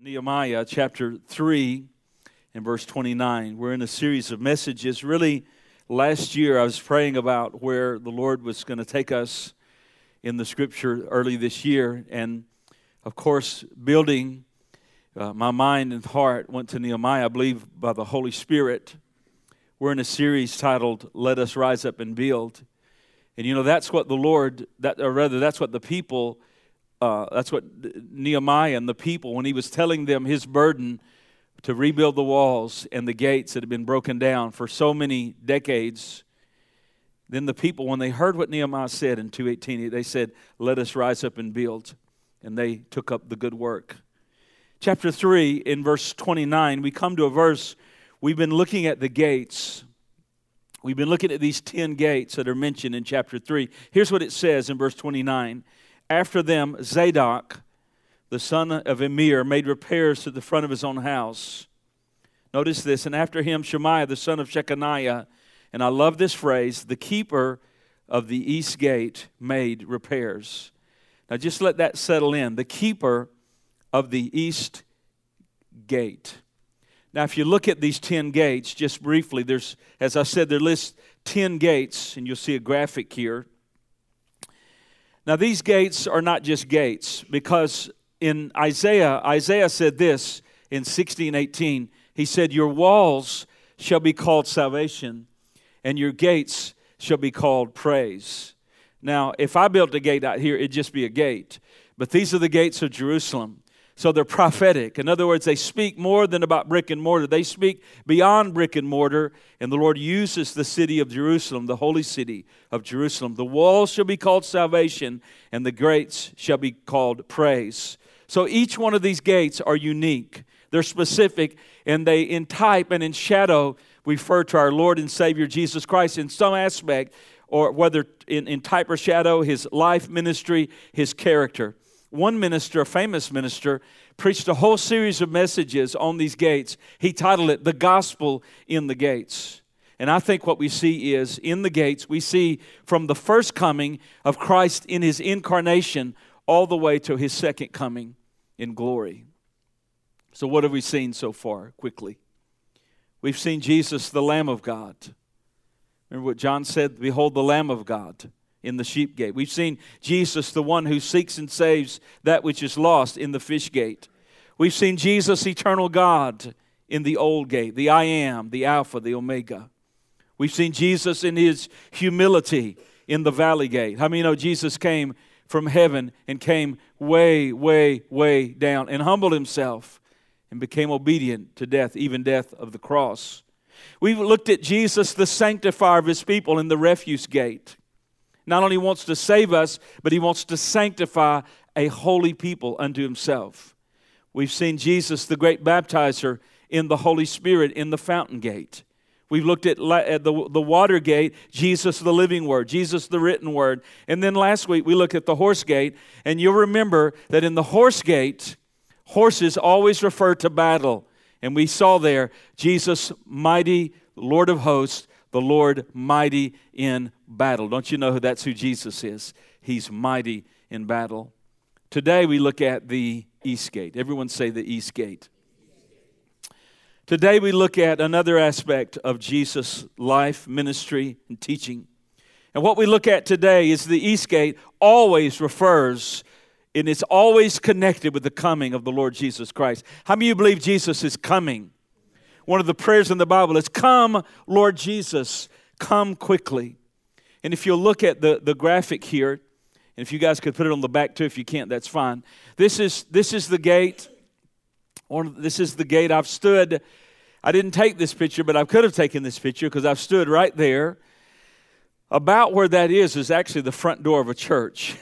Nehemiah chapter 3 and verse 29. We're in a series of messages. Really, last year I was praying about where the Lord was going to take us in the scripture early this year. And of course, building uh, my mind and heart went to Nehemiah, I believe, by the Holy Spirit. We're in a series titled Let Us Rise Up and Build. And you know, that's what the Lord, that, or rather, that's what the people uh, that's what Nehemiah and the people, when he was telling them his burden to rebuild the walls and the gates that had been broken down for so many decades, then the people, when they heard what Nehemiah said in 218, they said, Let us rise up and build. And they took up the good work. Chapter 3, in verse 29, we come to a verse, we've been looking at the gates. We've been looking at these 10 gates that are mentioned in chapter 3. Here's what it says in verse 29 after them, Zadok, the son of Immer, made repairs to the front of his own house. Notice this, and after him, Shemaiah, the son of Shechaniah, and I love this phrase, the keeper of the east gate made repairs. Now just let that settle in. The keeper of the east gate. Now, if you look at these 10 gates, just briefly, there's, as I said, there lists 10 gates, and you'll see a graphic here. Now, these gates are not just gates because in Isaiah, Isaiah said this in 1618. He said, Your walls shall be called salvation, and your gates shall be called praise. Now, if I built a gate out here, it'd just be a gate. But these are the gates of Jerusalem. So they're prophetic. In other words, they speak more than about brick and mortar. They speak beyond brick and mortar, and the Lord uses the city of Jerusalem, the holy city of Jerusalem. The walls shall be called salvation, and the gates shall be called praise. So each one of these gates are unique. They're specific, and they, in type and in shadow, refer to our Lord and Savior Jesus Christ in some aspect, or whether in, in type or shadow, his life, ministry, his character one minister, a famous minister, preached a whole series of messages on these gates. He titled it The Gospel in the Gates. And I think what we see is in the gates, we see from the first coming of Christ in his incarnation all the way to his second coming in glory. So, what have we seen so far, quickly? We've seen Jesus, the Lamb of God. Remember what John said? Behold, the Lamb of God in the sheep gate. We've seen Jesus, the one who seeks and saves that which is lost, in the fish gate. We've seen Jesus, eternal God, in the old gate, the I am, the Alpha, the Omega. We've seen Jesus in his humility in the valley gate. How many know Jesus came from heaven and came way, way, way down and humbled himself and became obedient to death, even death of the cross? We've looked at Jesus, the sanctifier of his people, in the refuse gate not only wants to save us, but he wants to sanctify a holy people unto himself. We've seen Jesus, the great baptizer, in the Holy Spirit in the fountain gate. We've looked at, the, the water gate, Jesus, the living word, Jesus, the written word. And then last week we looked at the horse gate, and you'll remember that in the horse gate, horses always refer to battle. And we saw there Jesus, mighty Lord of hosts, the Lord mighty in battle. Don't you know who that's who Jesus is? He's mighty in battle. Today we look at the East Gate. Everyone say the East Gate. Today we look at another aspect of Jesus' life, ministry, and teaching. And what we look at today is the East Gate always refers and it's always connected with the coming of the Lord Jesus Christ. How many of you believe Jesus is coming? One of the prayers in the Bible is, Come, Lord Jesus, come quickly. And if you look at the, the graphic here, and if you guys could put it on the back too, if you can't, that's fine. This is, this is the gate. Or this is the gate I've stood. I didn't take this picture, but I could have taken this picture because I've stood right there. About where that is is actually the front door of a church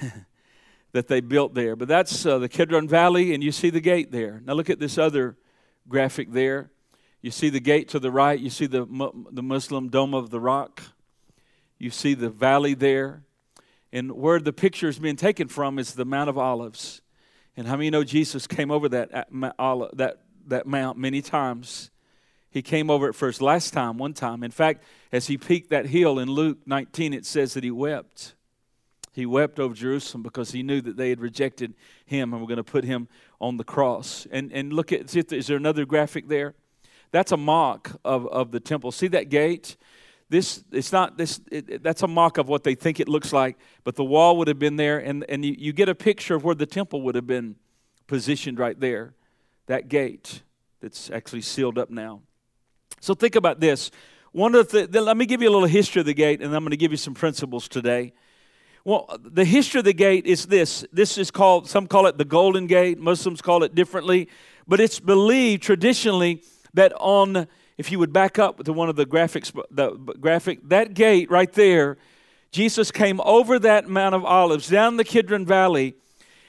that they built there. But that's uh, the Kidron Valley, and you see the gate there. Now look at this other graphic there. You see the gate to the right, you see the, the Muslim Dome of the Rock, you see the valley there. And where the picture is being taken from is the Mount of Olives. And how many know Jesus came over that, that, that mount many times? He came over it first last time, one time. In fact, as he peaked that hill in Luke 19, it says that he wept. He wept over Jerusalem because he knew that they had rejected him and were going to put him on the cross. And, and look at, is there another graphic there? That's a mock of, of the temple. See that gate? This, it's not this, it, that's a mock of what they think it looks like, but the wall would have been there, and, and you, you get a picture of where the temple would have been positioned right there. That gate that's actually sealed up now. So think about this. One of the, let me give you a little history of the gate, and I'm going to give you some principles today. Well, the history of the gate is this. This is called, some call it the Golden Gate, Muslims call it differently, but it's believed traditionally that on, if you would back up to one of the graphics, the graphic, that gate right there, Jesus came over that Mount of Olives, down the Kidron Valley,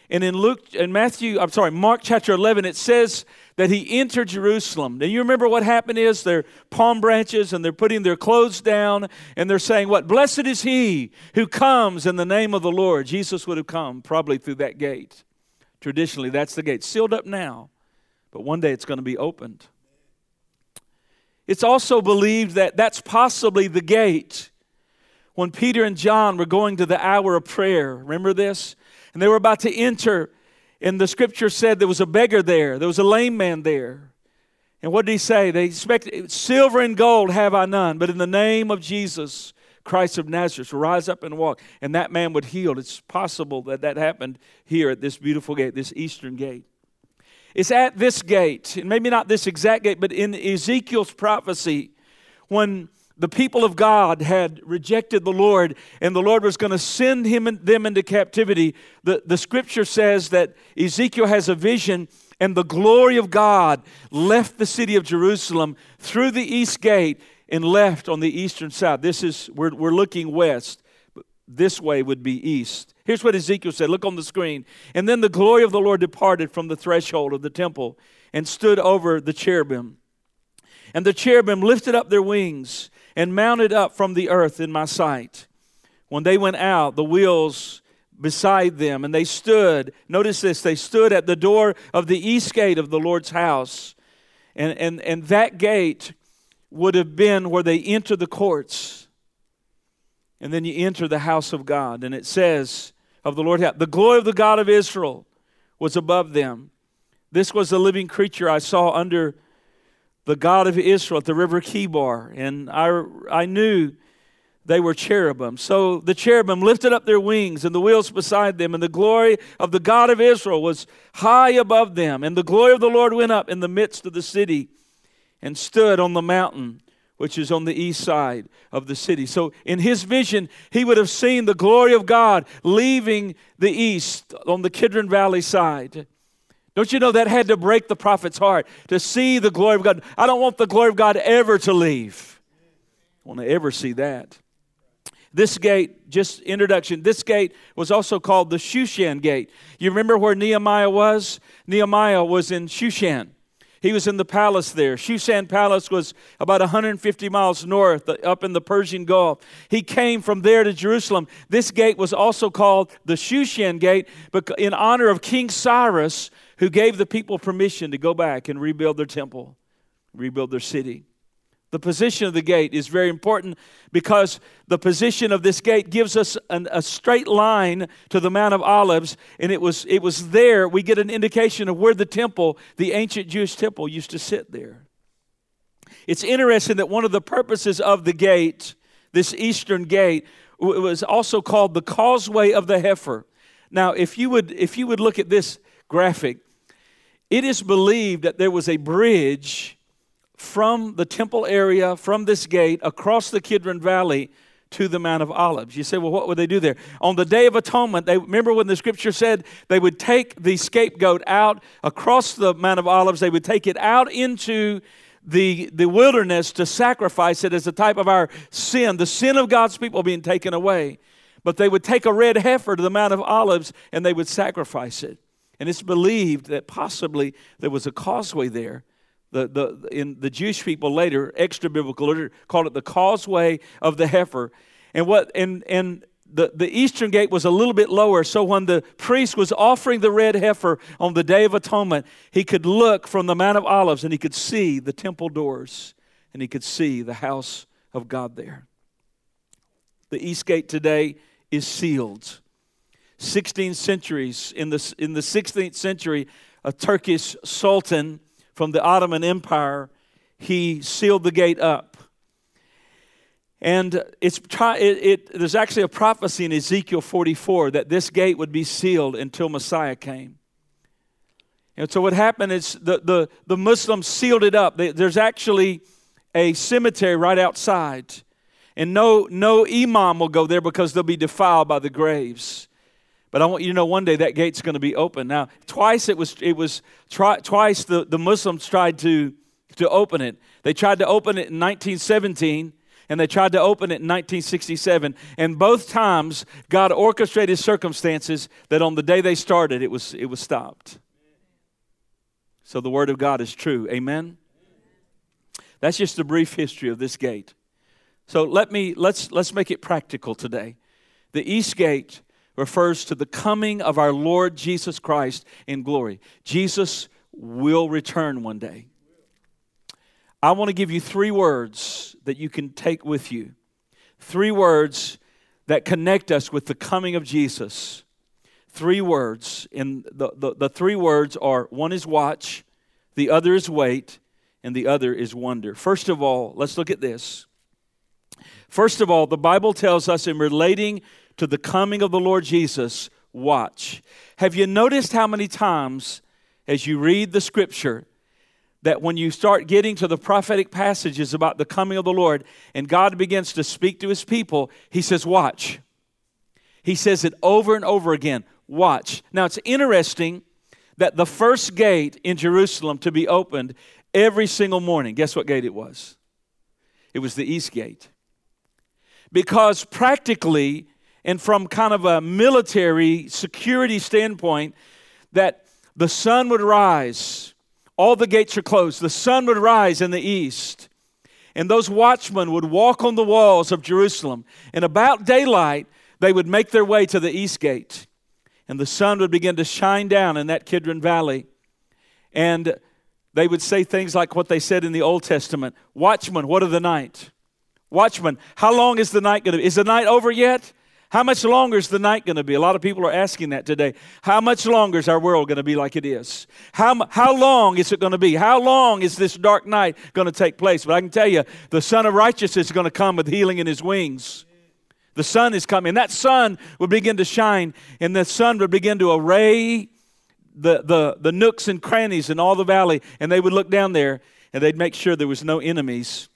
and in Luke, and Matthew, I'm sorry, Mark chapter 11, it says that he entered Jerusalem. Now, you remember what happened is they're palm branches and they're putting their clothes down and they're saying, What? Blessed is he who comes in the name of the Lord. Jesus would have come probably through that gate. Traditionally, that's the gate. Sealed up now, but one day it's going to be opened. It's also believed that that's possibly the gate when Peter and John were going to the hour of prayer. Remember this? And they were about to enter, and the scripture said there was a beggar there, there was a lame man there. And what did he say? They expected silver and gold have I none, but in the name of Jesus, Christ of Nazareth, rise up and walk. And that man would heal. It's possible that that happened here at this beautiful gate, this eastern gate. It's at this gate, and maybe not this exact gate, but in Ezekiel's prophecy, when the people of God had rejected the Lord and the Lord was going to send him and them into captivity, the, the scripture says that Ezekiel has a vision and the glory of God left the city of Jerusalem through the east gate and left on the eastern side. This is, we're, we're looking west. This way would be east. Here's what Ezekiel said. Look on the screen. And then the glory of the Lord departed from the threshold of the temple and stood over the cherubim. And the cherubim lifted up their wings and mounted up from the earth in my sight. When they went out, the wheels beside them, and they stood. Notice this they stood at the door of the east gate of the Lord's house. And, and, and that gate would have been where they enter the courts. And then you enter the house of God. And it says of the Lord, the glory of the God of Israel was above them. This was the living creature I saw under the God of Israel at the river Chebar, and I, I knew they were cherubim. So the cherubim lifted up their wings and the wheels beside them, and the glory of the God of Israel was high above them. And the glory of the Lord went up in the midst of the city and stood on the mountain which is on the east side of the city. So in his vision, he would have seen the glory of God leaving the east on the Kidron Valley side. Don't you know that had to break the prophet's heart to see the glory of God? I don't want the glory of God ever to leave. I want to ever see that. This gate, just introduction, this gate was also called the Shushan gate. You remember where Nehemiah was? Nehemiah was in Shushan. He was in the palace there. Shushan Palace was about 150 miles north, up in the Persian Gulf. He came from there to Jerusalem. This gate was also called the Shushan Gate in honor of King Cyrus, who gave the people permission to go back and rebuild their temple, rebuild their city. The position of the gate is very important because the position of this gate gives us an, a straight line to the Mount of Olives, and it was, it was there we get an indication of where the temple, the ancient Jewish temple, used to sit there. It's interesting that one of the purposes of the gate, this eastern gate, was also called the causeway of the heifer. Now, if you would, if you would look at this graphic, it is believed that there was a bridge from the temple area, from this gate, across the Kidron Valley to the Mount of Olives. You say, well, what would they do there? On the Day of Atonement, they remember when the scripture said they would take the scapegoat out across the Mount of Olives, they would take it out into the, the wilderness to sacrifice it as a type of our sin, the sin of God's people being taken away. But they would take a red heifer to the Mount of Olives and they would sacrifice it. And it's believed that possibly there was a causeway there the, the, in the Jewish people later, extra biblical literature, called it the causeway of the heifer. And what and and the, the eastern gate was a little bit lower, so when the priest was offering the red heifer on the Day of Atonement, he could look from the Mount of Olives and he could see the temple doors and he could see the house of God there. The east gate today is sealed. 16 centuries. In the, in the 16th century, a Turkish sultan from the Ottoman Empire, he sealed the gate up. And it's, it, it, there's actually a prophecy in Ezekiel 44 that this gate would be sealed until Messiah came. And so what happened is the, the, the Muslims sealed it up. There's actually a cemetery right outside. And no, no imam will go there because they'll be defiled by the graves. But I want you to know one day that gate's going to be open. Now, twice it was, it was twice the, the Muslims tried to, to open it. They tried to open it in 1917 and they tried to open it in 1967. And both times, God orchestrated circumstances that on the day they started, it was, it was stopped. So the Word of God is true. Amen? That's just a brief history of this gate. So let me, let's, let's make it practical today. The East Gate refers to the coming of our Lord Jesus Christ in glory. Jesus will return one day. I want to give you three words that you can take with you. Three words that connect us with the coming of Jesus. Three words. And the, the, the three words are one is watch, the other is wait, and the other is wonder. First of all, let's look at this. First of all, the Bible tells us in relating to the coming of the Lord Jesus, watch. Have you noticed how many times as you read the scripture that when you start getting to the prophetic passages about the coming of the Lord and God begins to speak to his people, he says, Watch. He says it over and over again watch. Now it's interesting that the first gate in Jerusalem to be opened every single morning, guess what gate it was? It was the east gate. Because practically, and from kind of a military security standpoint, that the sun would rise, all the gates are closed, the sun would rise in the east, and those watchmen would walk on the walls of Jerusalem. And about daylight, they would make their way to the east gate, and the sun would begin to shine down in that Kidron Valley. And they would say things like what they said in the Old Testament Watchman, what of the night? Watchman, how long is the night going to be? Is the night over yet? How much longer is the night going to be? A lot of people are asking that today. How much longer is our world going to be like it is? How, how long is it going to be? How long is this dark night going to take place? But I can tell you, the Son of Righteousness is going to come with healing in his wings. The sun is coming. That sun will begin to shine, and the sun would begin to array the, the, the nooks and crannies in all the valley, and they would look down there, and they'd make sure there was no enemies.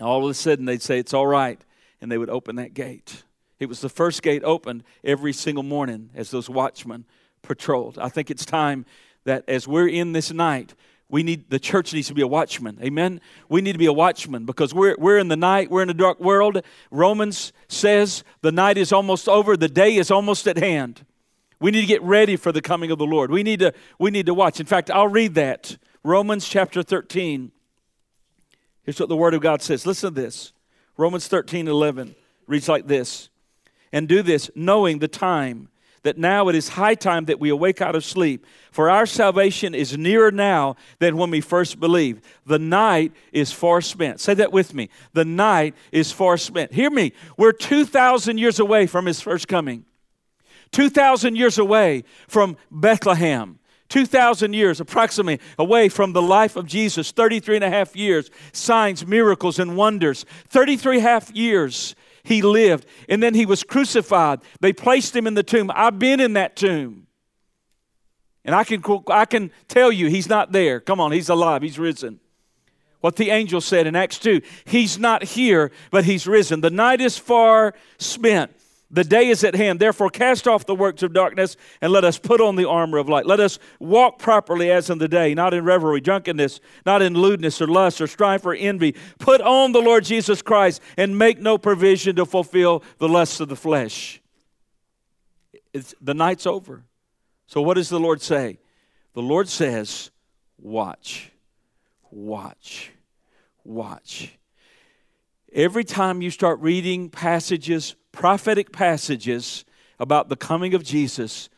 All of a sudden, they'd say, It's all right, and they would open that gate. It was the first gate opened every single morning as those watchmen patrolled. I think it's time that as we're in this night, we need the church needs to be a watchman. Amen. We need to be a watchman because we're we're in the night, we're in a dark world. Romans says the night is almost over, the day is almost at hand. We need to get ready for the coming of the Lord. We need to we need to watch. In fact, I'll read that. Romans chapter 13. Here's what the word of God says. Listen to this. Romans 13, 11 reads like this and do this, knowing the time, that now it is high time that we awake out of sleep. For our salvation is nearer now than when we first believed. The night is far spent. Say that with me. The night is far spent. Hear me. We're 2,000 years away from his first coming, 2,000 years away from Bethlehem. 2,000 years approximately away from the life of Jesus, 33 and a half years, signs, miracles, and wonders. 33 half years he lived. And then he was crucified. They placed him in the tomb. I've been in that tomb. And I can, I can tell you, he's not there. Come on, he's alive, he's risen. What the angel said in Acts 2 He's not here, but he's risen. The night is far spent. The day is at hand. Therefore, cast off the works of darkness and let us put on the armor of light. Let us walk properly as in the day, not in revelry, drunkenness, not in lewdness or lust or strife or envy. Put on the Lord Jesus Christ and make no provision to fulfill the lusts of the flesh. It's, the night's over. So, what does the Lord say? The Lord says, Watch, watch, watch. Every time you start reading passages prophetic passages about the coming of Jesus,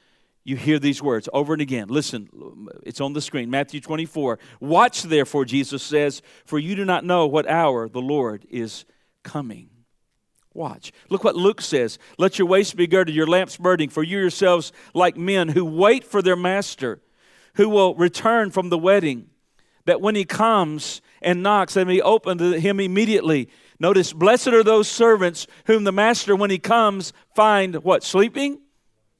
you hear these words over and again. Listen, it's on the screen. Matthew 24. Watch therefore, Jesus says, for you do not know what hour the Lord is coming. Watch. Look what Luke says. Let your waist be girded, your lamps burning, for you yourselves like men who wait for their master, who will return from the wedding, that when he comes and knocks, they may open to him immediately. Notice, blessed are those servants whom the master, when he comes, find what? Sleeping?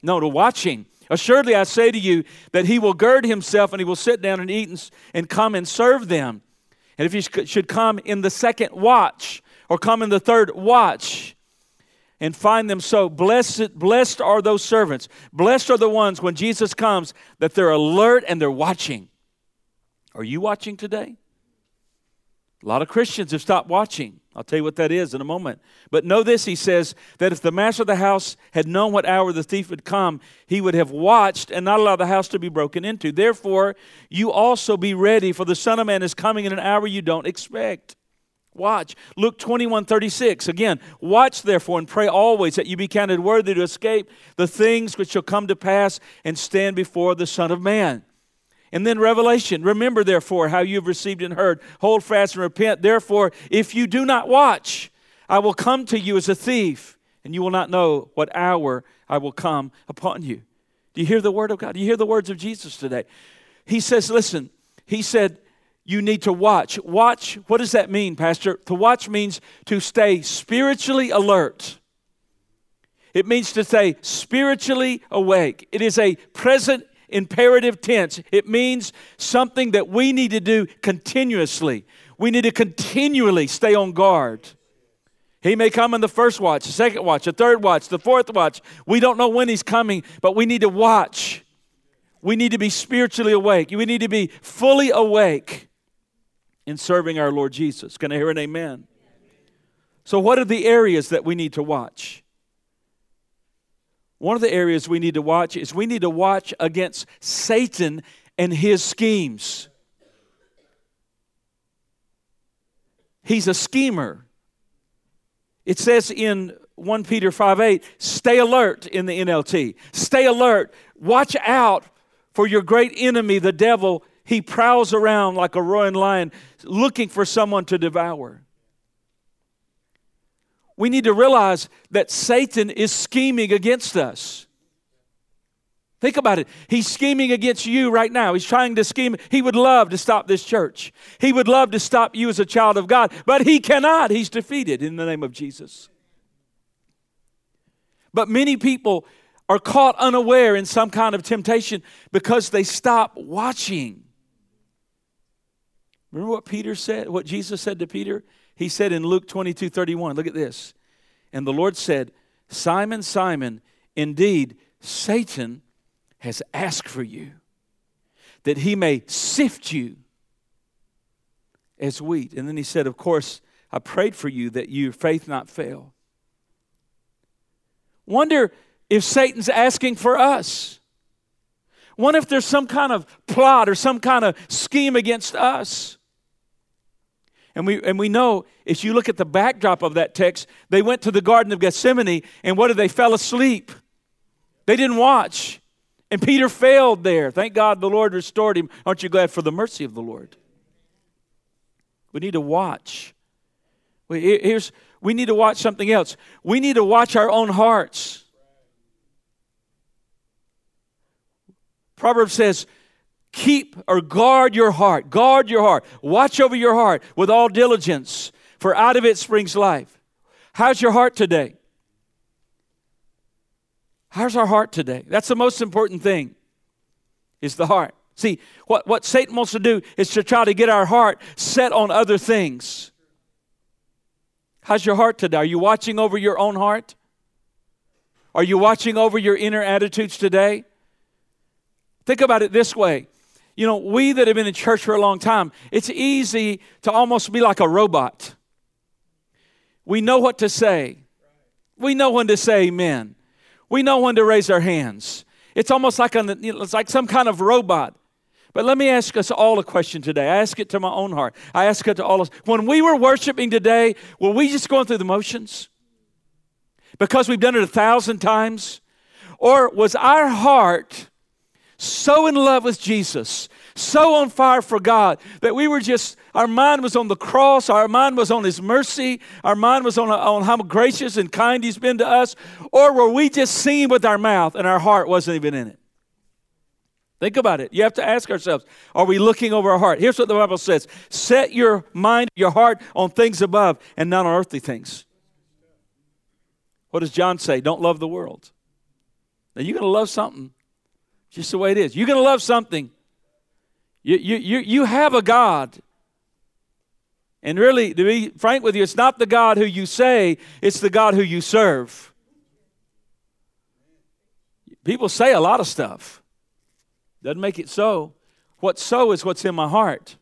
No, to watching. Assuredly, I say to you that he will gird himself and he will sit down and eat and, and come and serve them. And if he should come in the second watch or come in the third watch and find them so, blessed, blessed are those servants. Blessed are the ones when Jesus comes that they're alert and they're watching. Are you watching today? A lot of Christians have stopped watching. I'll tell you what that is in a moment. But know this, he says, that if the master of the house had known what hour the thief would come, he would have watched and not allowed the house to be broken into. Therefore, you also be ready, for the Son of Man is coming in an hour you don't expect. Watch. Luke 21 36. Again, watch therefore and pray always that you be counted worthy to escape the things which shall come to pass and stand before the Son of Man. And then Revelation, remember therefore how you've received and heard, hold fast and repent. Therefore, if you do not watch, I will come to you as a thief, and you will not know what hour I will come upon you. Do you hear the word of God? Do you hear the words of Jesus today? He says, listen, he said, you need to watch. Watch, what does that mean, Pastor? To watch means to stay spiritually alert. It means to stay spiritually awake. It is a present imperative tense. It means something that we need to do continuously. We need to continually stay on guard. He may come in the first watch, the second watch, the third watch, the fourth watch. We don't know when he's coming, but we need to watch. We need to be spiritually awake. We need to be fully awake in serving our Lord Jesus. Can I hear an amen? So, what are the areas that we need to watch? One of the areas we need to watch is we need to watch against Satan and his schemes. He's a schemer. It says in 1 Peter 5 8, stay alert in the NLT. Stay alert. Watch out for your great enemy, the devil. He prowls around like a roaring lion looking for someone to devour we need to realize that Satan is scheming against us. Think about it. He's scheming against you right now. He's trying to scheme. He would love to stop this church. He would love to stop you as a child of God, but he cannot. He's defeated in the name of Jesus. But many people are caught unaware in some kind of temptation because they stop watching. Remember what Peter said, what Jesus said to Peter? He said in Luke 22 31, look at this. And the Lord said, Simon, Simon, indeed, Satan has asked for you that he may sift you as wheat. And then he said, Of course, I prayed for you that your faith not fail. Wonder if Satan's asking for us. Wonder if there's some kind of plot or some kind of scheme against us. And we, and we know, if you look at the backdrop of that text, they went to the Garden of Gethsemane, and what did they? Fell asleep. They didn't watch. And Peter failed there. Thank God the Lord restored him. Aren't you glad for the mercy of the Lord? We need to watch. We, Here's, we need to watch something else. We need to watch our own hearts. Proverbs says, keep or guard your heart. Guard your heart. Watch over your heart with all diligence, for out of it springs life. How's your heart today? How's our heart today? That's the most important thing, is the heart. See, what, what Satan wants to do is to try to get our heart set on other things. How's your heart today? Are you watching over your own heart? Are you watching over your inner attitudes today? Think about it this way you know, we that have been in church for a long time, it's easy to almost be like a robot. We know what to say. We know when to say amen. We know when to raise our hands. It's almost like, a, it's like some kind of robot. But let me ask us all a question today. I ask it to my own heart. I ask it to all of us. When we were worshiping today, were we just going through the motions? Because we've done it a thousand times? Or was our heart so in love with Jesus, so on fire for God that we were just, our mind was on the cross, our mind was on His mercy, our mind was on, on how gracious and kind He's been to us, or were we just singing with our mouth and our heart wasn't even in it? Think about it. You have to ask ourselves are we looking over our heart? Here's what the Bible says set your mind, your heart on things above and not on earthly things. What does John say? Don't love the world. Now, you're going to love something just the way it is. You're going to love something. You, you, you, you have a God. And really, to be frank with you, it's not the God who you say, it's the God who you serve. People say a lot of stuff. Doesn't make it so. What's so is what's in my heart.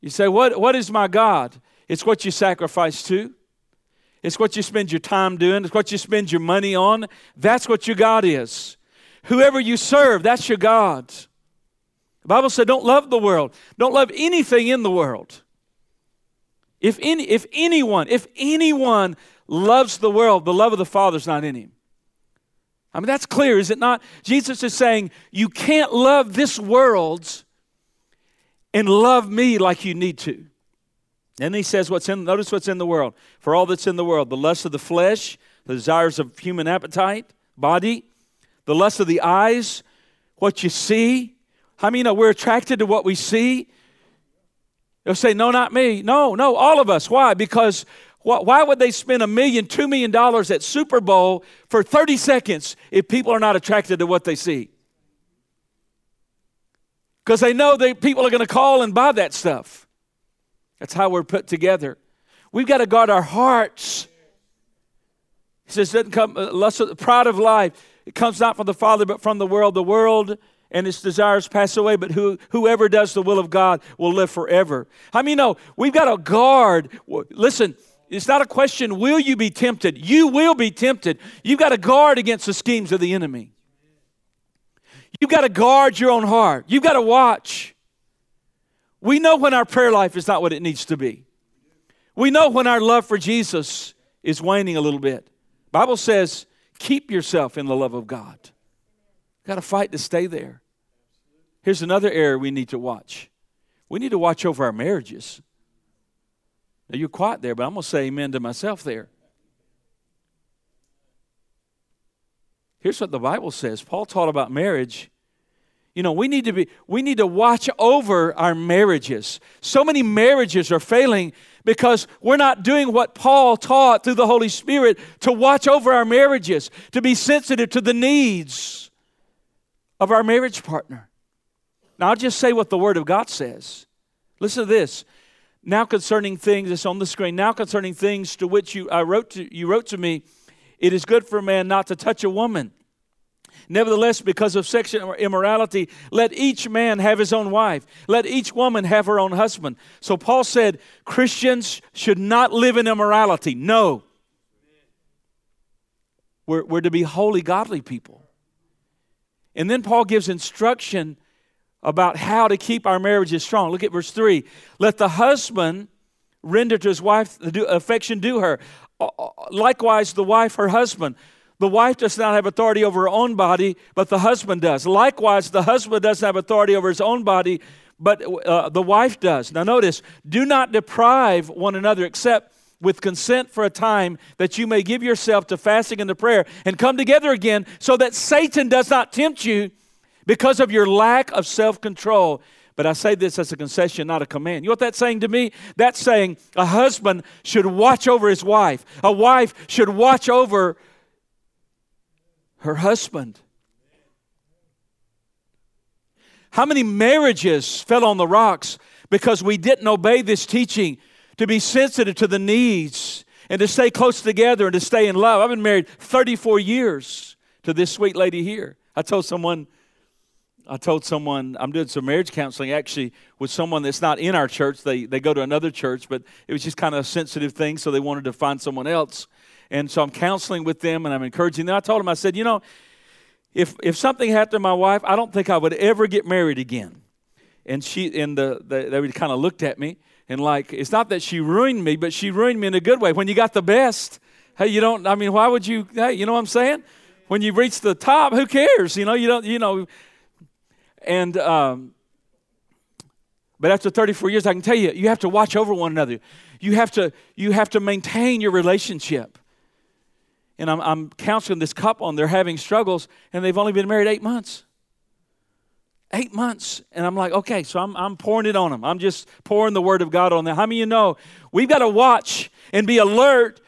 You say, What, what is my God? It's what you sacrifice to. It's what you spend your time doing. It's what you spend your money on. That's what your God is. Whoever you serve, that's your God. The Bible said, don't love the world. Don't love anything in the world. If, any, if anyone, if anyone loves the world, the love of the Father is not in him. I mean, that's clear, is it not? Jesus is saying, you can't love this world and love me like you need to. And he says, what's in, notice what's in the world. For all that's in the world, the lust of the flesh, the desires of human appetite, body, the lust of the eyes, what you see. How many know we're attracted to what we see? They'll say, no, not me. No, no, all of us. Why? Because why would they spend a million, two million dollars at Super Bowl for 30 seconds if people are not attracted to what they see? Because they know that people are going to call and buy that stuff. That's how we're put together. We've got to guard our hearts. He says, doesn't come uh, lust of, the pride of life. It comes not from the Father, but from the world. The world and its desires pass away, but who, whoever does the will of God will live forever. I many know we've got to guard? Listen, it's not a question, will you be tempted? You will be tempted. You've got to guard against the schemes of the enemy. You've got to guard your own heart. You've got to watch. We know when our prayer life is not what it needs to be. We know when our love for Jesus is waning a little bit. Bible says, keep yourself in the love of God. Got to fight to stay there. Here's another area we need to watch. We need to watch over our marriages. Now you're quiet there, but I'm going to say amen to myself there. Here's what the Bible says. Paul taught about marriage you know, we need to be we need to watch over our marriages. So many marriages are failing because we're not doing what Paul taught through the Holy Spirit to watch over our marriages, to be sensitive to the needs of our marriage partner. Now, I'll just say what the Word of God says. Listen to this. Now concerning things, it's on the screen. Now concerning things to which you I wrote to you wrote to me, it is good for a man not to touch a woman Nevertheless, because of sexual immorality, let each man have his own wife. Let each woman have her own husband. So Paul said Christians should not live in immorality. No. We're, we're to be holy, godly people. And then Paul gives instruction about how to keep our marriages strong. Look at verse 3. Let the husband render to his wife the affection due her. Likewise, the wife her husband. The wife does not have authority over her own body, but the husband does. Likewise, the husband doesn't have authority over his own body, but uh, the wife does. Now, notice do not deprive one another except with consent for a time that you may give yourself to fasting and to prayer and come together again so that Satan does not tempt you because of your lack of self control. But I say this as a concession, not a command. You know what that's saying to me? That's saying a husband should watch over his wife, a wife should watch over her husband. How many marriages fell on the rocks because we didn't obey this teaching to be sensitive to the needs and to stay close together and to stay in love? I've been married 34 years to this sweet lady here. I told someone, I told someone I'm doing some marriage counseling actually with someone that's not in our church. They they go to another church, but it was just kind of a sensitive thing, so they wanted to find someone else. And so I'm counseling with them and I'm encouraging them. I told them, I said, you know, if, if something happened to my wife, I don't think I would ever get married again. And she and the, the they kind of looked at me and like, it's not that she ruined me, but she ruined me in a good way. When you got the best, hey, you don't, I mean, why would you, hey, you know what I'm saying? When you reach the top, who cares? You know, you don't, you know, And um, but after 34 years, I can tell you, you have to watch over one another. You have to, you have to maintain your relationship. And I'm, I'm counseling this couple, and they're having struggles, and they've only been married eight months. Eight months. And I'm like, okay, so I'm, I'm pouring it on them. I'm just pouring the word of God on them. How many of you know we've got to watch and be alert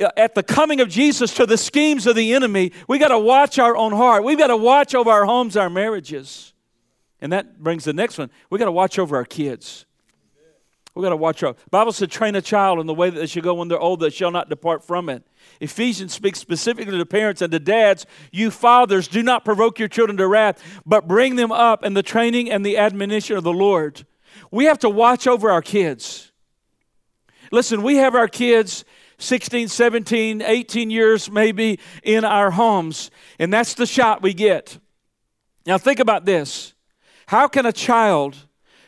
uh, at the coming of Jesus to the schemes of the enemy? We've got to watch our own heart. We've got to watch over our homes, our marriages. And that brings the next one. We've got to watch over our kids. We got to watch our Bible said, train a child in the way that they should go when they're old, that shall not depart from it. Ephesians speaks specifically to parents and to dads. You fathers, do not provoke your children to wrath, but bring them up in the training and the admonition of the Lord. We have to watch over our kids. Listen, we have our kids 16, 17, 18 years maybe in our homes, and that's the shot we get. Now, think about this. How can a child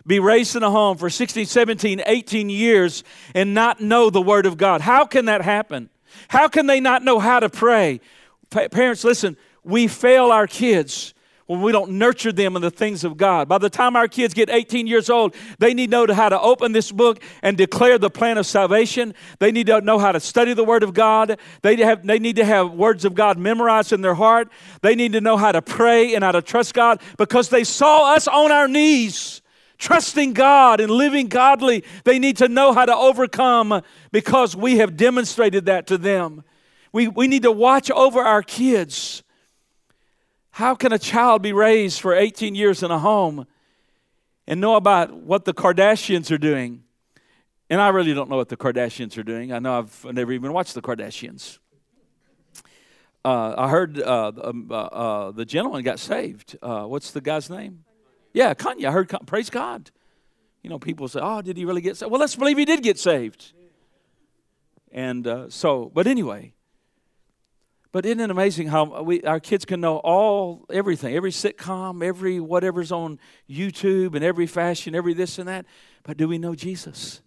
be raised in a home for 16, 17, 18 years and not know the Word of God? How can that happen? How can they not know how to pray? Pa- parents, listen, we fail our kids when we don't nurture them in the things of God. By the time our kids get 18 years old, they need to know how to open this book and declare the plan of salvation. They need to know how to study the Word of God. They, have, they need to have words of God memorized in their heart. They need to know how to pray and how to trust God because they saw us on our knees. Trusting God and living godly, they need to know how to overcome because we have demonstrated that to them. We, we need to watch over our kids how can a child be raised for 18 years in a home and know about what the Kardashians are doing? And I really don't know what the Kardashians are doing. I know I've never even watched the Kardashians. Uh, I heard uh, um, uh, uh, the gentleman got saved. Uh, what's the guy's name? Yeah, Kanye. I heard, praise God. You know, people say, oh, did he really get saved? Well, let's believe he did get saved. And uh, so, but anyway, but isn't it amazing how we, our kids can know all, everything, every sitcom, every whatever's on YouTube, and every fashion, every this and that? But do we know Jesus?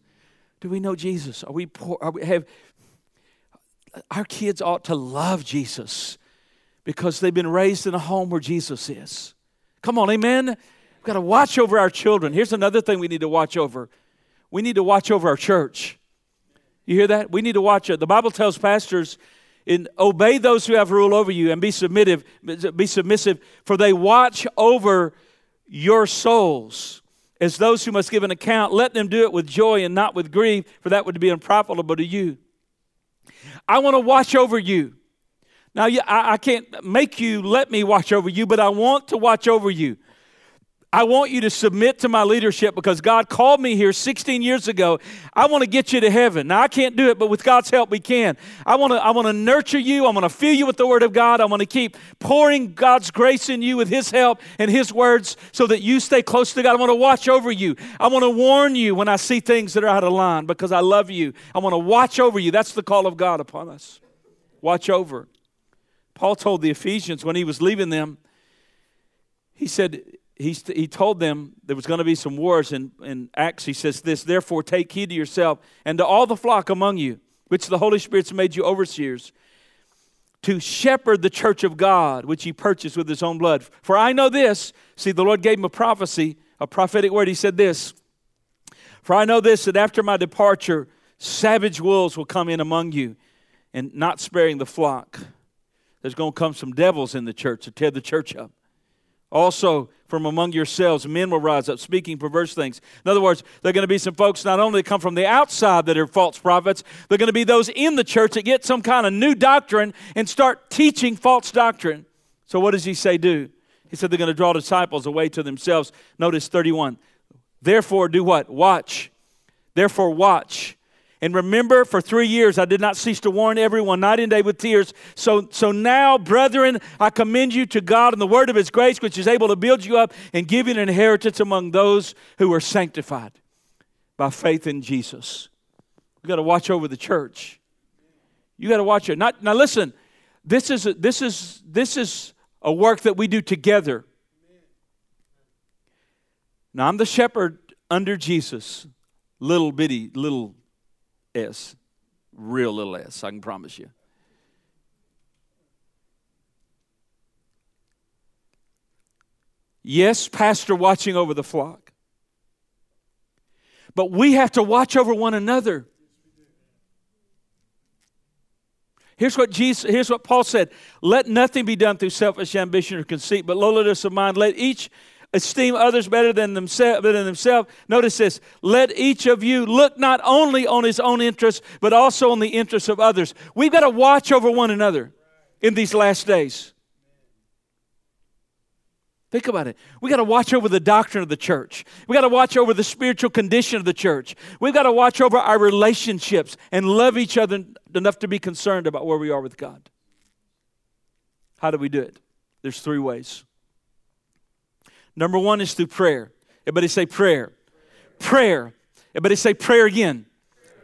Do we know Jesus? Are we poor? Are we have our kids ought to love Jesus because they've been raised in a home where Jesus is. Come on, amen. Got to watch over our children. Here's another thing we need to watch over. We need to watch over our church. You hear that? We need to watch it. The Bible tells pastors in obey those who have rule over you and be submissive be submissive for they watch over your souls as those who must give an account let them do it with joy and not with grief for that would be unprofitable to you i want to watch over you now I can't make you let me watch over you but i want to watch over you I want you to submit to my leadership because God called me here 16 years ago. I want to get you to heaven. Now I can't do it, but with God's help we can. I want to I want to nurture you. I want to fill you with the word of God. I want to keep pouring God's grace in you with his help and his words so that you stay close to God. I want to watch over you. I want to warn you when I see things that are out of line because I love you. I want to watch over you. That's the call of God upon us. Watch over. Paul told the Ephesians when he was leaving them, he said, he, he told them there was going to be some wars in, in Acts. He says this, therefore take heed to yourself and to all the flock among you, which the Holy Spirit's made you overseers, to shepherd the church of God, which he purchased with his own blood. For I know this, see, the Lord gave him a prophecy, a prophetic word. He said this, For I know this, that after my departure, savage wolves will come in among you and not sparing the flock. There's going to come some devils in the church to tear the church up. Also, from among yourselves, men will rise up speaking perverse things. In other words, there are going to be some folks not only come from the outside that are false prophets, they're going to be those in the church that get some kind of new doctrine and start teaching false doctrine. So, what does he say do? He said they're going to draw disciples away to themselves. Notice 31. Therefore, do what? Watch. Therefore, watch. And remember, for three years I did not cease to warn everyone night and day with tears. So, so now, brethren, I commend you to God and the word of his grace, which is able to build you up and give you an inheritance among those who are sanctified by faith in Jesus. We've got to watch over the church. You got to watch it. Not, now, listen, this is, a, this, is, this is a work that we do together. Now, I'm the shepherd under Jesus, little bitty, little S. Real little s, I can promise you. Yes, pastor watching over the flock. But we have to watch over one another. Here's what Jesus, here's what Paul said. Let nothing be done through selfish ambition or conceit, but lowliness of mind. Let each esteem others better than themselves than themselves. Notice this. Let each of you look not only on his own interests, but also on the interests of others. We've got to watch over one another in these last days. Think about it. we've got to watch over the doctrine of the church. We've got to watch over the spiritual condition of the church. We've got to watch over our relationships and love each other enough to be concerned about where we are with God. How do we do it? There's three ways. Number one is through prayer. Everybody say prayer. Prayer. Everybody say prayer again.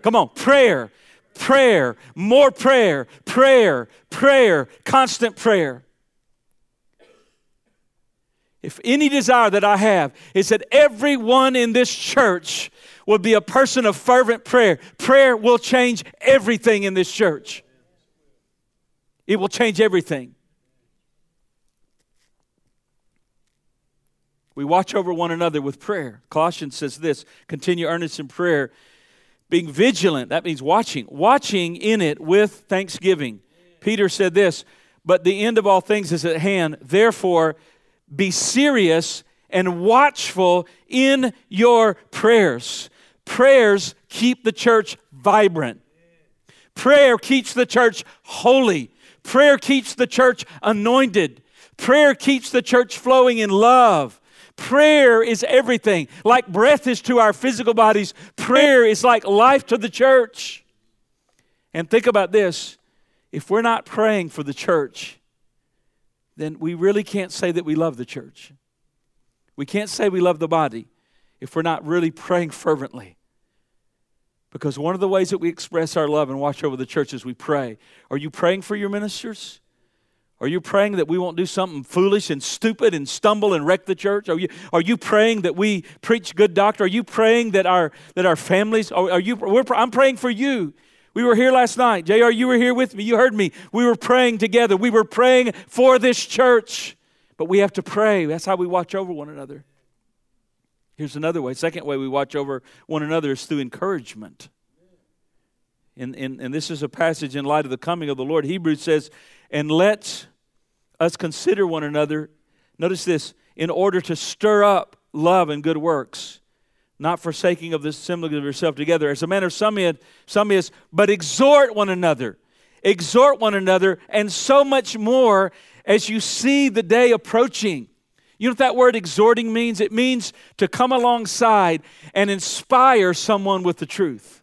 Come on, prayer, prayer, more prayer, prayer, prayer, constant prayer. If any desire that I have is that everyone in this church will be a person of fervent prayer, prayer will change everything in this church. It will change everything. We watch over one another with prayer. Colossians says this continue earnest in prayer, being vigilant. That means watching, watching in it with thanksgiving. Peter said this, but the end of all things is at hand. Therefore, be serious and watchful in your prayers. Prayers keep the church vibrant. Prayer keeps the church holy. Prayer keeps the church anointed. Prayer keeps the church flowing in love. Prayer is everything. Like breath is to our physical bodies, prayer is like life to the church. And think about this if we're not praying for the church, then we really can't say that we love the church. We can't say we love the body if we're not really praying fervently. Because one of the ways that we express our love and watch over the church is we pray. Are you praying for your ministers? Are you praying that we won't do something foolish and stupid and stumble and wreck the church? Are you, are you praying that we preach good doctrine? Are you praying that our, that our families, are, are you, I'm praying for you we were here last night. JR, you were here with me. You heard me. We were praying together. We were praying for this church. But we have to pray. That's how we watch over one another. Here's another way. Second way we watch over one another is through encouragement. And, and, and this is a passage in light of the coming of the Lord. Hebrews says, And let us consider one another, notice this, in order to stir up love and good works not forsaking of the assembling of yourself together. As a manner of some is, some is, but exhort one another. Exhort one another, and so much more as you see the day approaching. You know what that word exhorting means? It means to come alongside and inspire someone with the truth.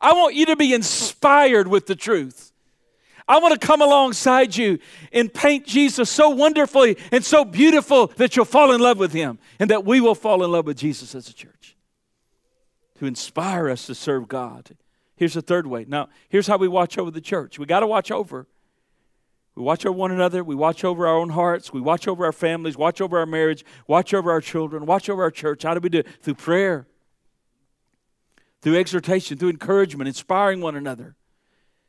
I want you to be inspired with the truth. I want to come alongside you and paint Jesus so wonderfully and so beautiful that you'll fall in love with him and that we will fall in love with Jesus as a church. To inspire us to serve God. Here's the third way. Now, here's how we watch over the church. We got to watch over. We watch over one another. We watch over our own hearts. We watch over our families. Watch over our marriage. Watch over our children. Watch over our church. How do we do it? Through prayer, through exhortation, through encouragement, inspiring one another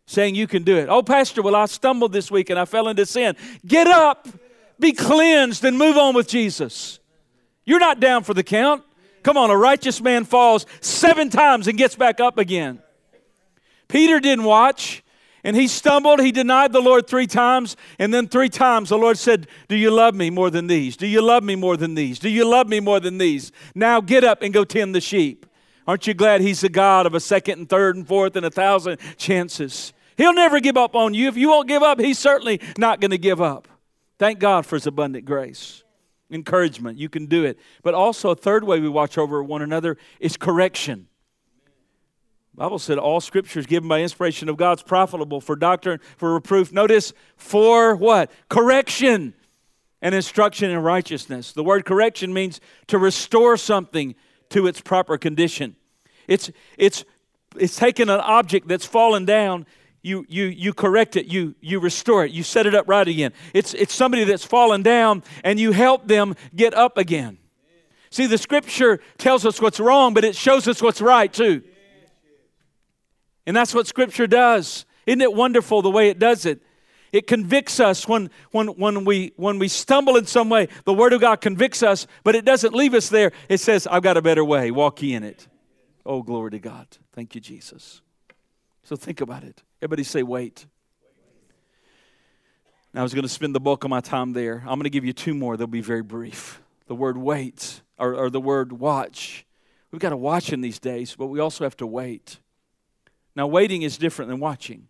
saying you can do it. Oh, Pastor, well, I stumbled this week and I fell into sin. Get up, be cleansed, and move on with Jesus. You're not down for the count. Come on, a righteous man falls seven times and gets back up again. Peter didn't watch. And he stumbled. He denied the Lord three times. And then three times the Lord said, Do you love me more than these? Do you love me more than these? Do you love me more than these? Now get up and go tend the sheep. Aren't you glad He's the God of a second and third and fourth and a thousand chances? He'll never give up on you. If you won't give up, He's certainly not going to give up. Thank God for His abundant grace. Encouragement, you can do it. But also, a third way we watch over one another is correction. The Bible said all scripture is given by inspiration of God's profitable for doctrine, for reproof. Notice for what? Correction and instruction in righteousness. The word correction means to restore something to its proper condition. It's, it's, it's taking an object that's fallen down, you, you, you correct it, you, you restore it, you set it up right again. It's, it's somebody that's fallen down and you help them get up again. See, the scripture tells us what's wrong, but it shows us what's right too. And that's what scripture does. Isn't it wonderful the way it does it? It convicts us when, when, when, we, when we stumble in some way. The Word of God convicts us, but it doesn't leave us there. It says, I've got a better way. Walk ye in it. Oh, glory to God. Thank you, Jesus. So think about it. Everybody say, wait. Now, I was going to spend the bulk of my time there. I'm going to give you two more. They'll be very brief. The word wait, or, or the word watch. We've got to watch in these days, but we also have to wait. Now, waiting is different than watching.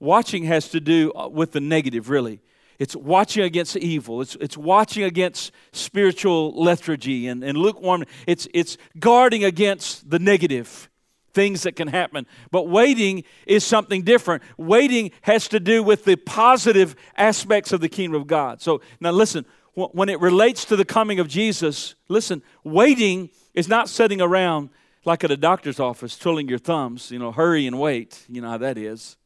Watching has to do uh, with the negative, really. It's watching against evil. It's, it's watching against spiritual lethargy and, and lukewarm. It's, it's guarding against the negative things that can happen. But waiting is something different. Waiting has to do with the positive aspects of the kingdom of God. So now listen, when it relates to the coming of Jesus, listen, waiting is not sitting around like at a doctor's office twiddling your thumbs, you know, hurry and wait. You know how that is.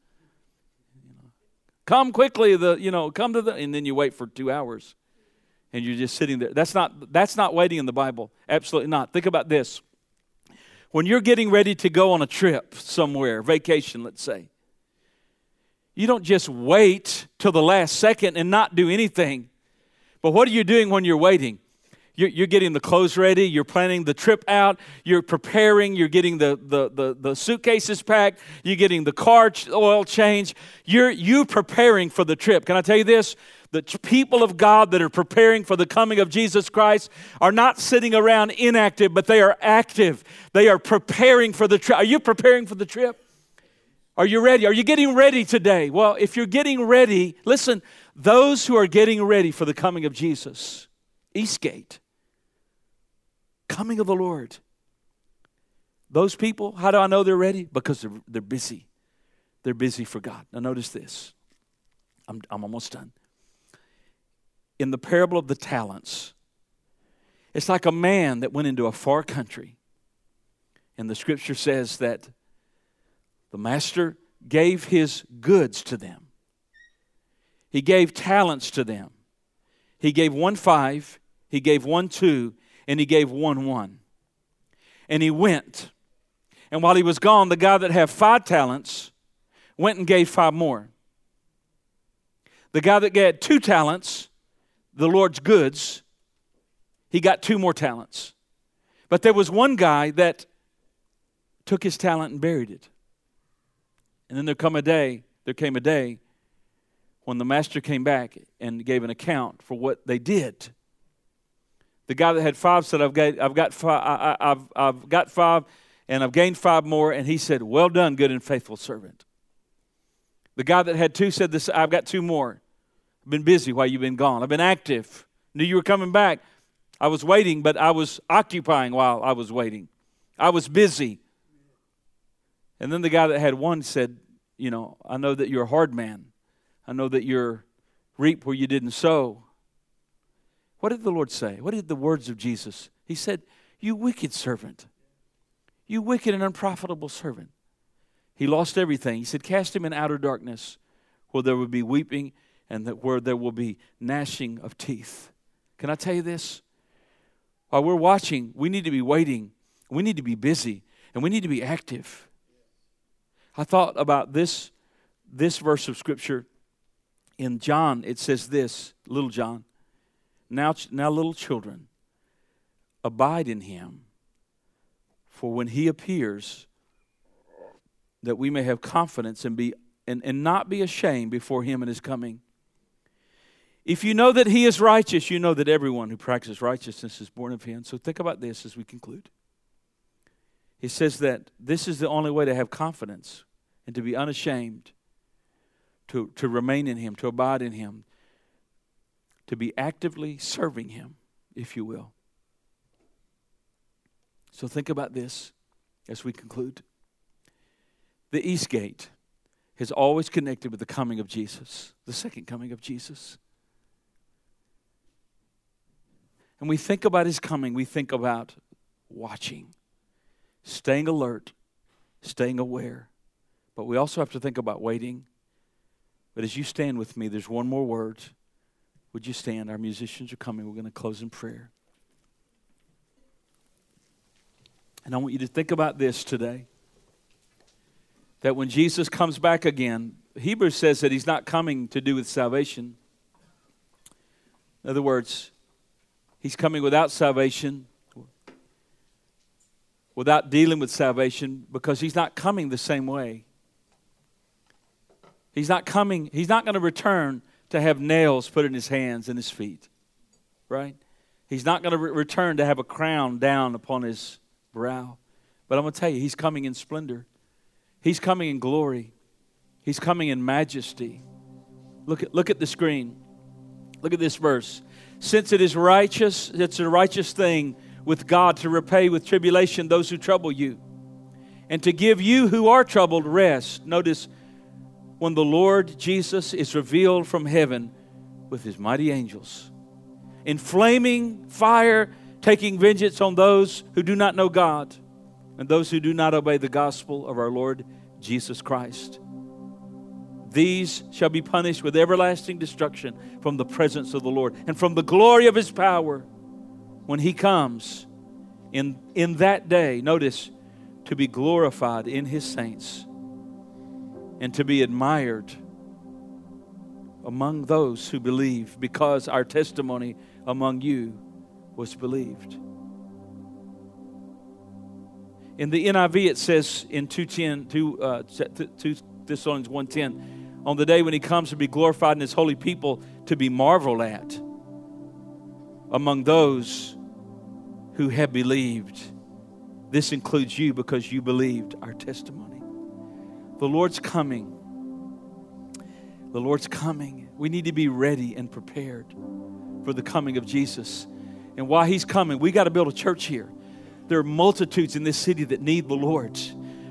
Come quickly, the you know, come to the and then you wait for two hours. And you're just sitting there. That's not that's not waiting in the Bible. Absolutely not. Think about this. When you're getting ready to go on a trip somewhere, vacation, let's say, you don't just wait till the last second and not do anything. But what are you doing when you're waiting? You're, you're, getting the clothes ready, you're planning the trip out, you're preparing, you're getting the, the, the, the suitcases packed, you're getting the car oil change. You're you preparing for the trip. Can I tell you this? The people of God that are preparing for the coming of Jesus Christ are not sitting around inactive, but they are active. They are preparing for the trip. Are you preparing for the trip? Are you ready? Are you getting ready today? Well, if you're getting ready, listen, those who are getting ready for the coming of Jesus, Eastgate, coming of the Lord. Those people, how do I know they're ready? Because they're, they're busy. They're busy for God. Now, notice this. I'm, I'm almost done. In the parable of the talents, it's like a man that went into a far country. And the scripture says that the master gave his goods to them, he gave talents to them. He gave one five, he gave one two, and he gave one one. And he went. And while he was gone, the guy that had five talents went and gave five more. The guy that had two talents, the Lord's goods, he got two more talents. But there was one guy that took his talent and buried it. And then there come a day, there came a day when the master came back and gave an account for what they did. The guy that had five said, I've got, I've got, five, I, I've, I've got five and I've gained five more. And he said, Well done, good and faithful servant. The guy that had two said, this, I've got two more. I've been busy while you've been gone. I've been active. Knew you were coming back. I was waiting, but I was occupying while I was waiting. I was busy. And then the guy that had one said, You know, I know that you're a hard man. I know that you're reap where you didn't sow. What did the Lord say? What did the words of Jesus? He said, You wicked servant. You wicked and unprofitable servant. He lost everything. He said, Cast him in outer darkness where there will be weeping and that where there will be gnashing of teeth. Can I tell you this? While we're watching, we need to be waiting. We need to be busy and we need to be active. I thought about this, this verse of Scripture in John. It says this, little John. Now, now, little children, abide in him, for when he appears, that we may have confidence and, be, and, and not be ashamed before him and his coming. If you know that he is righteous, you know that everyone who practices righteousness is born of him. So think about this as we conclude. He says that this is the only way to have confidence and to be unashamed, to, to remain in him, to abide in him, to be actively serving Him, if you will. So think about this as we conclude. The East Gate is always connected with the coming of Jesus, the second coming of Jesus. And we think about his coming, we think about watching, staying alert, staying aware. But we also have to think about waiting. But as you stand with me, there's one more word would you stand? Our musicians are coming. We're going to close in prayer. And I want you to think about this today that when Jesus comes back again, Hebrews says that he's not coming to do with salvation. In other words, he's coming without salvation, without dealing with salvation, because he's not coming the same way. He's not coming, he's not going to return to have nails put in his hands and his feet, right? He's not going to re- return to have a crown down upon his brow. But I'm going to tell you, he's coming in splendor. He's coming in glory. He's coming in majesty. Look at, look at the screen. Look at this verse. Since it is righteous, it's a righteous thing with God to repay with tribulation those who trouble you, and to give you who are troubled rest. Notice when the Lord Jesus is revealed from heaven with his mighty angels, in flaming fire, taking vengeance on those who do not know God and those who do not obey the gospel of our Lord Jesus Christ. These shall be punished with everlasting destruction from the presence of the Lord and from the glory of his power when he comes in, in that day. Notice, to be glorified in his saints and to be admired among those who believe because our testimony among you was believed. In the NIV, it says in 210, 2, uh, 2 Thessalonians 110, on the day when he comes to be glorified in his holy people, to be marveled at among those who have believed. This includes you because you believed our testimony. The Lord's coming. The Lord's coming. We need to be ready and prepared for the coming of Jesus. And while He's coming, we got to build a church here. There are multitudes in this city that need the Lord.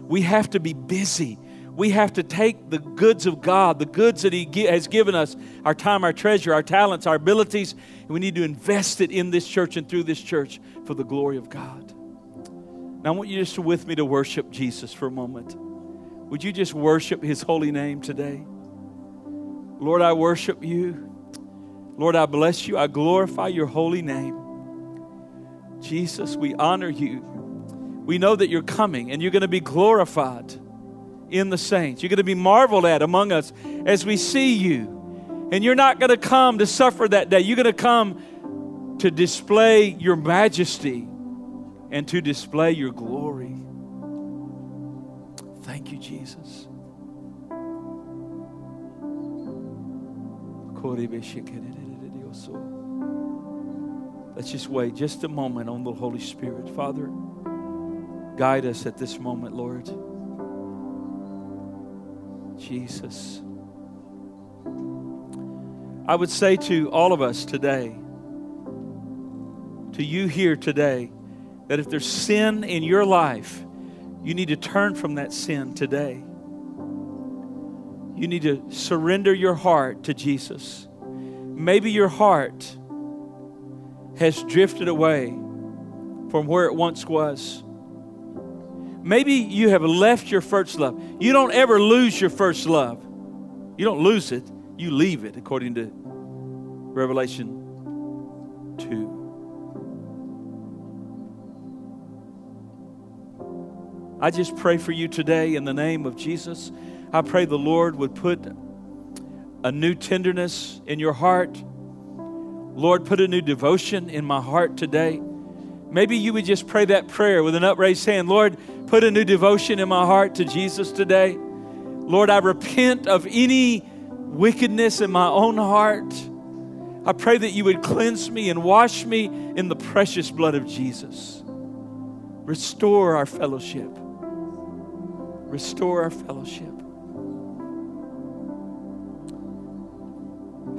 We have to be busy. We have to take the goods of God, the goods that He has given us our time, our treasure, our talents, our abilities, and we need to invest it in this church and through this church for the glory of God. Now, I want you just with me to worship Jesus for a moment. Would you just worship His holy name today? Lord, I worship you. Lord, I bless you. I glorify your holy name. Jesus, we honor you. We know that you're coming and you're going to be glorified in the saints. You're going to be marveled at among us as we see you. And you're not going to come to suffer that day. You're going to come to display your majesty and to display your glory. Thank you, Jesus. Let's just wait just a moment on the Holy Spirit. Father, guide us at this moment, Lord. Jesus. I would say to all of us today, to you here today, that if there's sin in your life, you need to turn from that sin today. You need to surrender your heart to Jesus. Maybe your heart has drifted away from where it once was. Maybe you have left your first love. You don't ever lose your first love. You don't lose it, you leave it, according to Revelation 2. I just pray for you today in the name of Jesus. I pray the Lord would put a new tenderness in your heart Lord, put a new devotion in my heart today. Maybe you would just pray that prayer with an upraised hand. Lord, put a new devotion in my heart to Jesus today. Lord, I repent of any wickedness in my own heart. I pray that you would cleanse me and wash me in the precious blood of Jesus. Restore our fellowship. Restore our fellowship.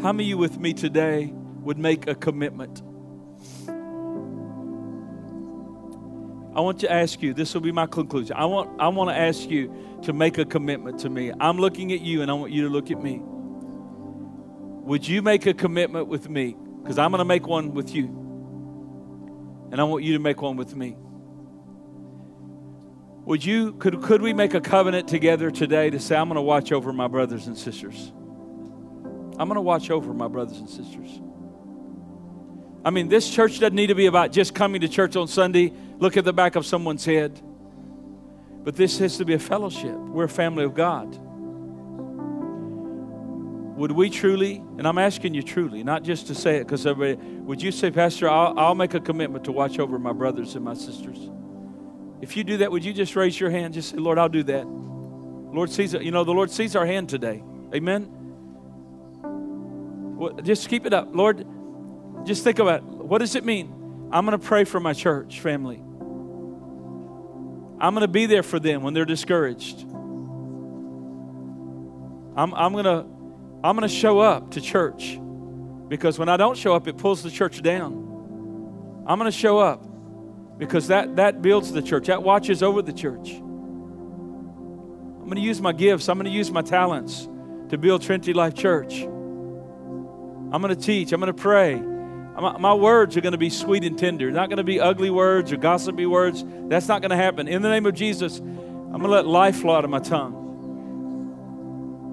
How many of you with me today? would make a commitment. I want to ask you, this will be my conclusion. I want, I want to ask you to make a commitment to me. I'm looking at you and I want you to look at me. Would you make a commitment with me? Because I'm going to make one with you. And I want you to make one with me. Would you, could, could we make a covenant together today to say, I'm going to watch over my brothers and sisters? I'm going to watch over my brothers and sisters. I mean, this church doesn't need to be about just coming to church on Sunday, look at the back of someone's head. But this has to be a fellowship. We're a family of God. would we truly, and I'm asking you truly, not just to say it because everybody, would you say, Pastor, I'll, I'll make a commitment to watch over my brothers and my sisters? If you do that, would you just raise your hand? Just say, Lord, I'll do that. Lord sees it. You know, the Lord sees our hand today. Amen. Well, just keep it up. Lord, just think about it. what does it mean? I'm going to pray for my church family. I'm going to be there for them when they're discouraged. I'm, I'm going to I'm going to show up to church because when I don't show up, it pulls the church down. I'm going to show up because that, that builds the church, that watches over the church. I'm going to use my gifts, I'm going to use my talents to build Trinity Life Church. I'm going to teach, I'm going to pray. My, words are going to be sweet and tender, not going to be ugly words or gossipy words. That's not going to happen. In the name of Jesus, I'm going to let life flow out of my tongue.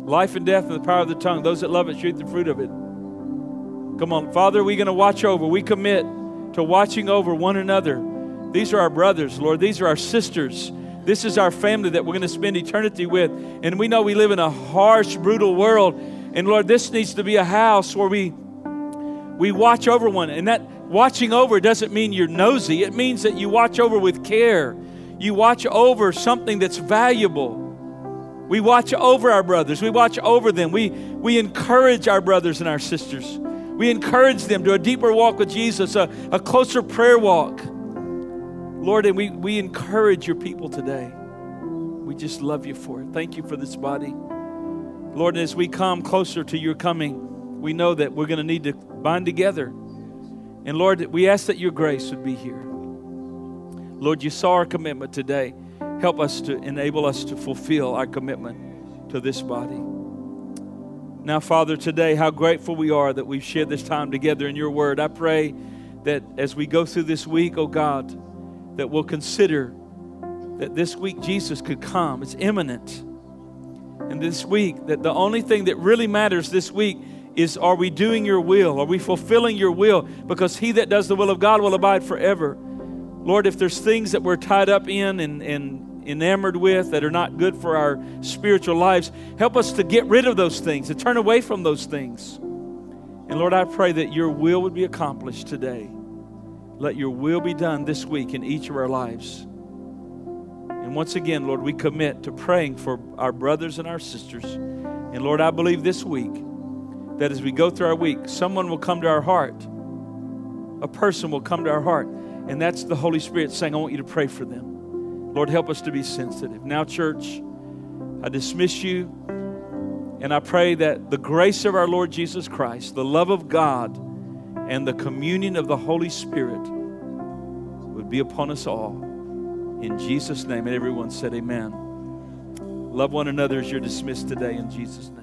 Life and death and the power of the tongue. Those that love it shoot the fruit of it. Come on, Father, we're going to watch over. We commit to watching over one another. These are our brothers, Lord. These are our sisters. This is our family that we're going to spend eternity with. And we know we live in a harsh, brutal world. And Lord, this needs to be a house where we we watch over one. And that watching over doesn't mean you're nosy. It means that you watch over with care. You watch over something that's valuable. We watch over our brothers. We watch over them. We, we encourage our brothers and our sisters. We encourage them to a deeper walk with Jesus, a, a closer prayer walk. Lord, and we, we encourage your people today. We just love you for it. Thank you for this body. Lord, as we come closer to your coming, we know that we're going to need to bind together. And Lord, we ask that your grace would be here. Lord, you saw our commitment today. Help us to enable us to fulfill our commitment to this body. Now, Father, today, how grateful we are that we've shared this time together in your word. I pray that as we go through this week, oh God, that we'll consider that this week Jesus could come. It's imminent. And this week, that the only thing that really matters this week is are we doing your will? Are we fulfilling your will? Because he that does the will of God will abide forever. Lord, if there's things that we're tied up in and, and enamored with that are not good for our spiritual lives. Help us to get rid of those things, to turn away from those things. And Lord, I pray that your will would be accomplished today. Let your will be done this week in each of our lives. And once again, Lord, we commit to praying for our brothers and our sisters. And Lord, I believe this week that as we go through our week, someone will come to our heart. A person will come to our heart. And that's the Holy Spirit saying, I want you to pray for them. Lord, help us to be sensitive. Now, church, I dismiss you, and I pray that the grace of our Lord Jesus Christ, the love of God, and the communion of the Holy Spirit would be upon us all. In Jesus' name. And everyone said, Amen. Love one another as you're dismissed today in Jesus' name.